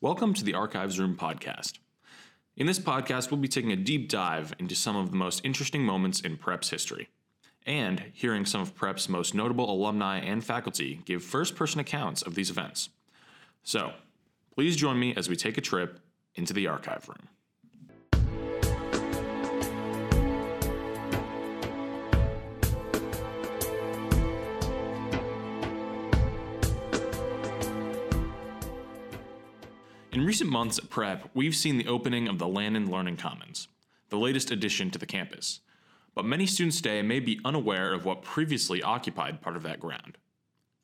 Welcome to the Archives Room podcast. In this podcast, we'll be taking a deep dive into some of the most interesting moments in Prep's history and hearing some of Prep's most notable alumni and faculty give first person accounts of these events. So, please join me as we take a trip into the archive room. In recent months at Prep, we've seen the opening of the Lannon Learning Commons, the latest addition to the campus. But many students today may be unaware of what previously occupied part of that ground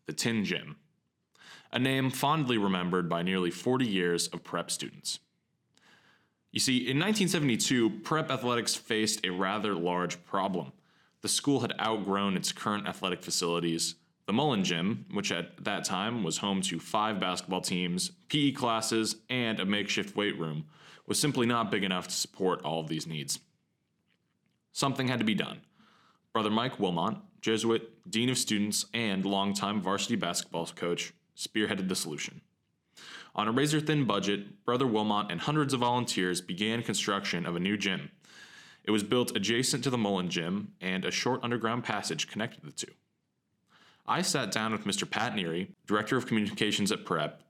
the Tin Gym, a name fondly remembered by nearly 40 years of Prep students. You see, in 1972, Prep athletics faced a rather large problem. The school had outgrown its current athletic facilities, the Mullen Gym, which at that time was home to five basketball teams, PE classes, and a makeshift weight room, was simply not big enough to support all of these needs. Something had to be done. Brother Mike Wilmot, Jesuit, Dean of Students, and longtime varsity basketball coach, spearheaded the solution. On a razor thin budget, Brother Wilmot and hundreds of volunteers began construction of a new gym. It was built adjacent to the Mullen Gym, and a short underground passage connected the two. I sat down with Mr. Pat Neary, Director of Communications at Prep,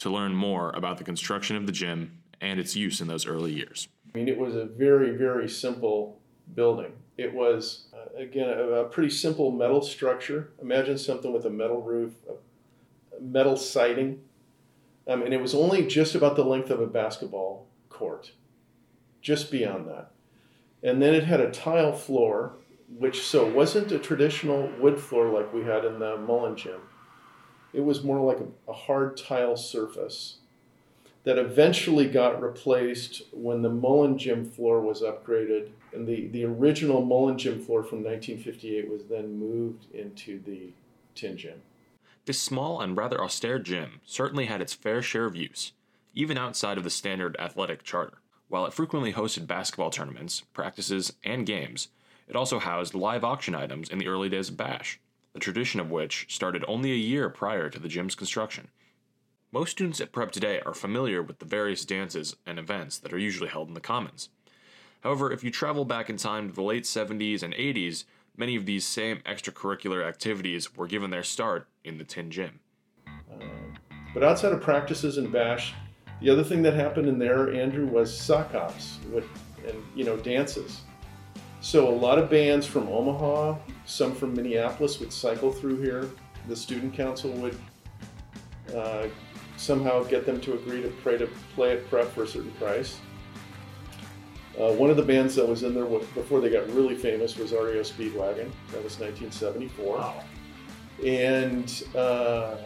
to learn more about the construction of the gym and its use in those early years. I mean, it was a very, very simple building. It was, uh, again, a, a, pretty simple metal structure. Imagine something with a metal roof, a metal siding. Um, and it was only just about the length of a basketball court, just beyond that. And then it had a tile floor which so wasn't a traditional wood floor like we had in the Mullen gym. It was more like a, a hard tile surface that eventually got replaced when the Mullen gym floor was upgraded. And the, the original Mullen gym floor from 1958 was then moved into the tin gym. This small and rather austere gym certainly had its fair share of use, even outside of the standard athletic charter. While it frequently hosted basketball tournaments, practices, and games, it also housed live auction items in the early days of Bash, the tradition of which started only a year prior to the gym's construction. Most students at Prep today are familiar with the various dances and events that are usually held in the Commons. However, if you travel back in time to the late 70s and 80s, many of these same extracurricular activities were given their start in the Tin Gym. Uh, but outside of practices and Bash, the other thing that happened in there, Andrew, was sock hops and you know dances. So a lot of bands from Omaha, some from Minneapolis would cycle through here. The student council would uh, somehow get them to agree to play, to play at prep for a certain price. Uh, one of the bands that was in there before they got really famous was REO Speedwagon. That was 1974. Wow. And uh,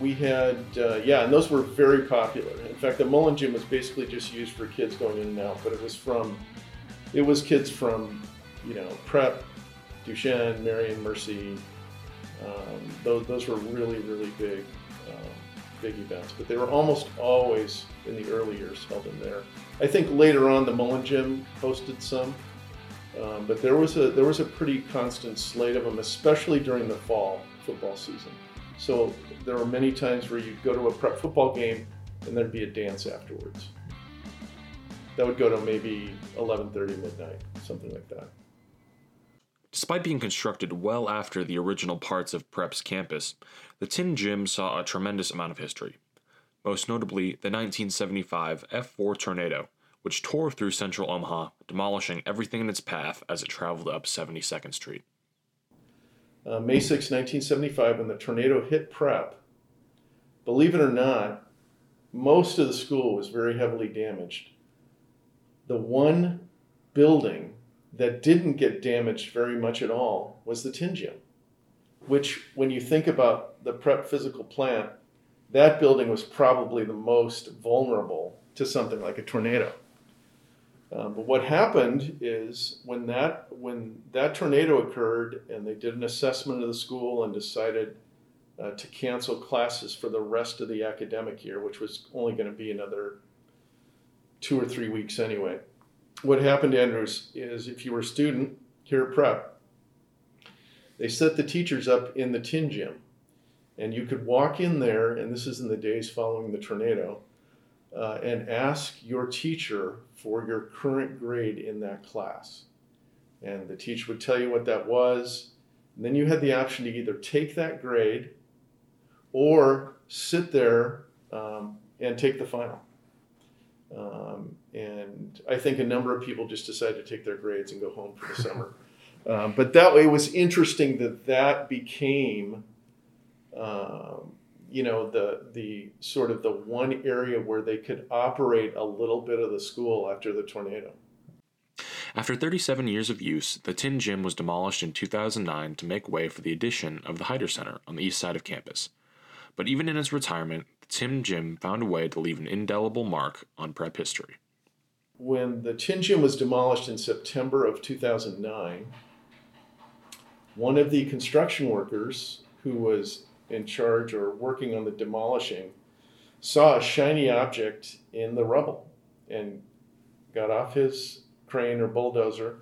we had, uh, yeah, and those were very popular. In fact, the Mullen Gym was basically just used for kids going in and out, but it was from, it was kids from you know, Prep, Duchesne, Marian, Mercy. Um, those, those were really, really big, um, big events. But they were almost always in the early years held in there. I think later on the Mullen Gym hosted some, um, but there was a there was a pretty constant slate of them, especially during the fall football season. So there were many times where you'd go to a prep football game and there'd be a dance afterwards. That would go to maybe 11:30 midnight, something like that. Despite being constructed well after the original parts of Prep's campus, the Tin Gym saw a tremendous amount of history. Most notably, the 1975 F 4 tornado, which tore through central Omaha, demolishing everything in its path as it traveled up 72nd Street. Uh, May 6, 1975, when the tornado hit Prep, believe it or not, most of the school was very heavily damaged. The one building that didn't get damaged very much at all was the tin gym, which, when you think about the prep physical plant, that building was probably the most vulnerable to something like a tornado. Um, but what happened is when that when that tornado occurred and they did an assessment of the school and decided uh, to cancel classes for the rest of the academic year, which was only going to be another two or three weeks anyway what happened, Andrews, is if you were a student here at prep, they set the teachers up in the tin gym. And you could walk in there, and this is in the days following the tornado. uh, and ask your teacher for your current grade in that class. And the teacher would tell you what that was. And then you had the option to either take that grade or sit there um, and take the final. Um, and I think a number of people just decided to take their grades and go home for the summer. Um, but that way, it was interesting that that became, um, you know, the the sort of the one area where they could operate a little bit of the school after the tornado. After 37 years of use, the Tin Gym was demolished in 2009 to make way for the addition of the Heider Center on the east side of campus. But even in its retirement, the Tin Gym found a way to leave an indelible mark on prep history. When the Gym was demolished in September of 2009, one of the construction workers who was in charge or working on the demolishing saw a shiny object in the rubble and got off his crane or bulldozer,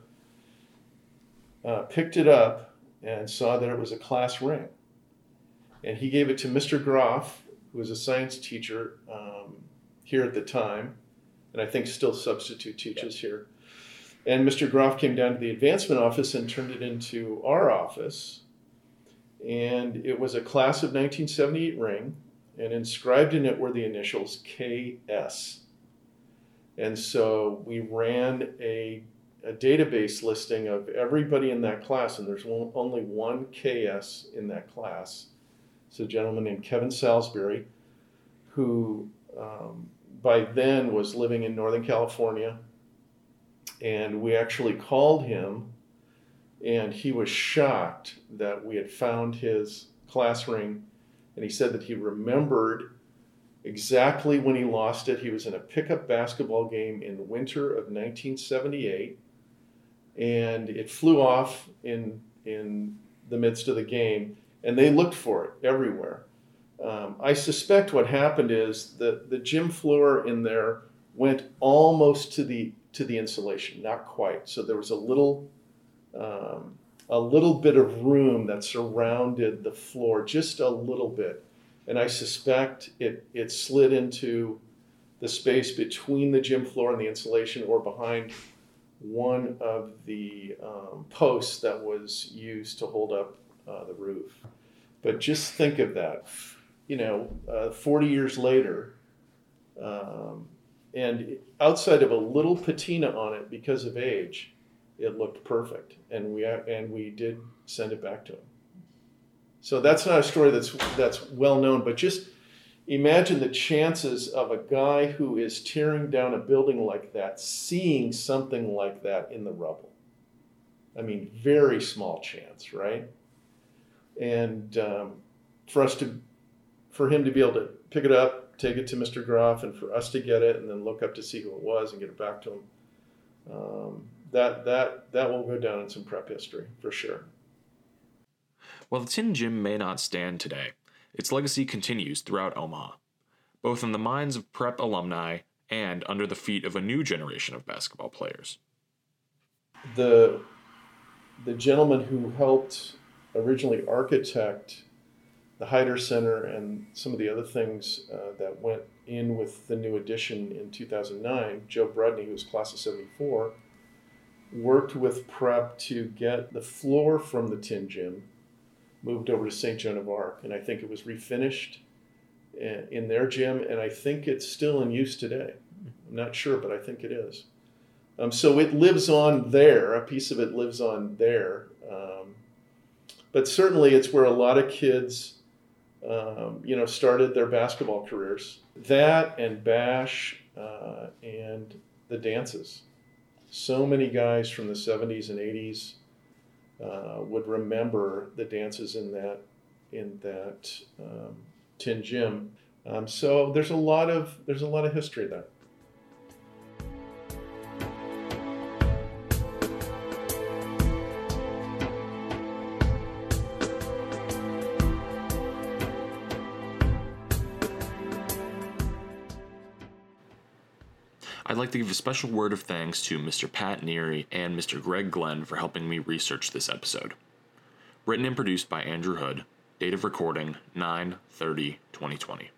uh, picked it up, and saw that it was a class ring. And he gave it to Mr. Groff, who was a science teacher um, here at the time, and I think still substitute teaches yeah. here. And Mr. Groff came down to the advancement office and turned it into our office. And it was a class of 1978 ring, and inscribed in it were the initials KS. And so we ran a, a database listing of everybody in that class, and there's one, only one KS in that class. It's a gentleman named Kevin Salisbury, who um, by then was living in Northern California. And we actually called him, and he was shocked that we had found his class ring. And he said that he remembered exactly when he lost it. He was in a pickup basketball game in the winter of 1978, and it flew off in in the midst of the game, and they looked for it everywhere. Um, I suspect what happened is that the gym floor in there went almost to the to the insulation, not quite. So there was a little um, a little bit of room that surrounded the floor, just a little bit and I suspect it, it slid into the space between the gym floor and the insulation or behind one of the um, posts that was used to hold up uh, the roof. But just think of that, you know, uh, 40 years later, um, and outside of a little patina on it because of age, it looked perfect, and we and we did send it back to him. So that's not a story that's that's well known, but just imagine the chances of a guy who is tearing down a building like that seeing something like that in the rubble. I mean, very small chance, right? And um, for us to, for him to be able to pick it up, take it to Mr. Groff, and for us to get it, and then look up to see who it was and get it back to him, um, that that that will go down in some prep history for sure. While the Tin Gym may not stand today, its legacy continues throughout Omaha, both in the minds of prep alumni and under the feet of a new generation of basketball players. The, the gentleman who helped originally architect the Heider Center and some of the other things uh, that went in with the new addition in 2009, Joe Brudney, who was class of 74, worked with prep to get the floor from the Tin Gym moved over to St. Joan of Arc, and I think it was refinished in their gym, and I think it's still in use today. I'm not sure, but I think it is. Um, so it lives on there. A piece of it lives on there. Um, but certainly, it's where a lot of kids, um, you know, started their basketball careers. That and Bash uh, and the dances. So many guys from the 70s and 80s uh, would remember the dances in that in that um, tin gym. Um, so there's a lot of there's a lot of history there. I'd like to give a special word of thanks to Mr. Pat Neary and Mr. Greg Glenn for helping me research this episode. Written and produced by Andrew Hood. Date of recording 9 30 2020.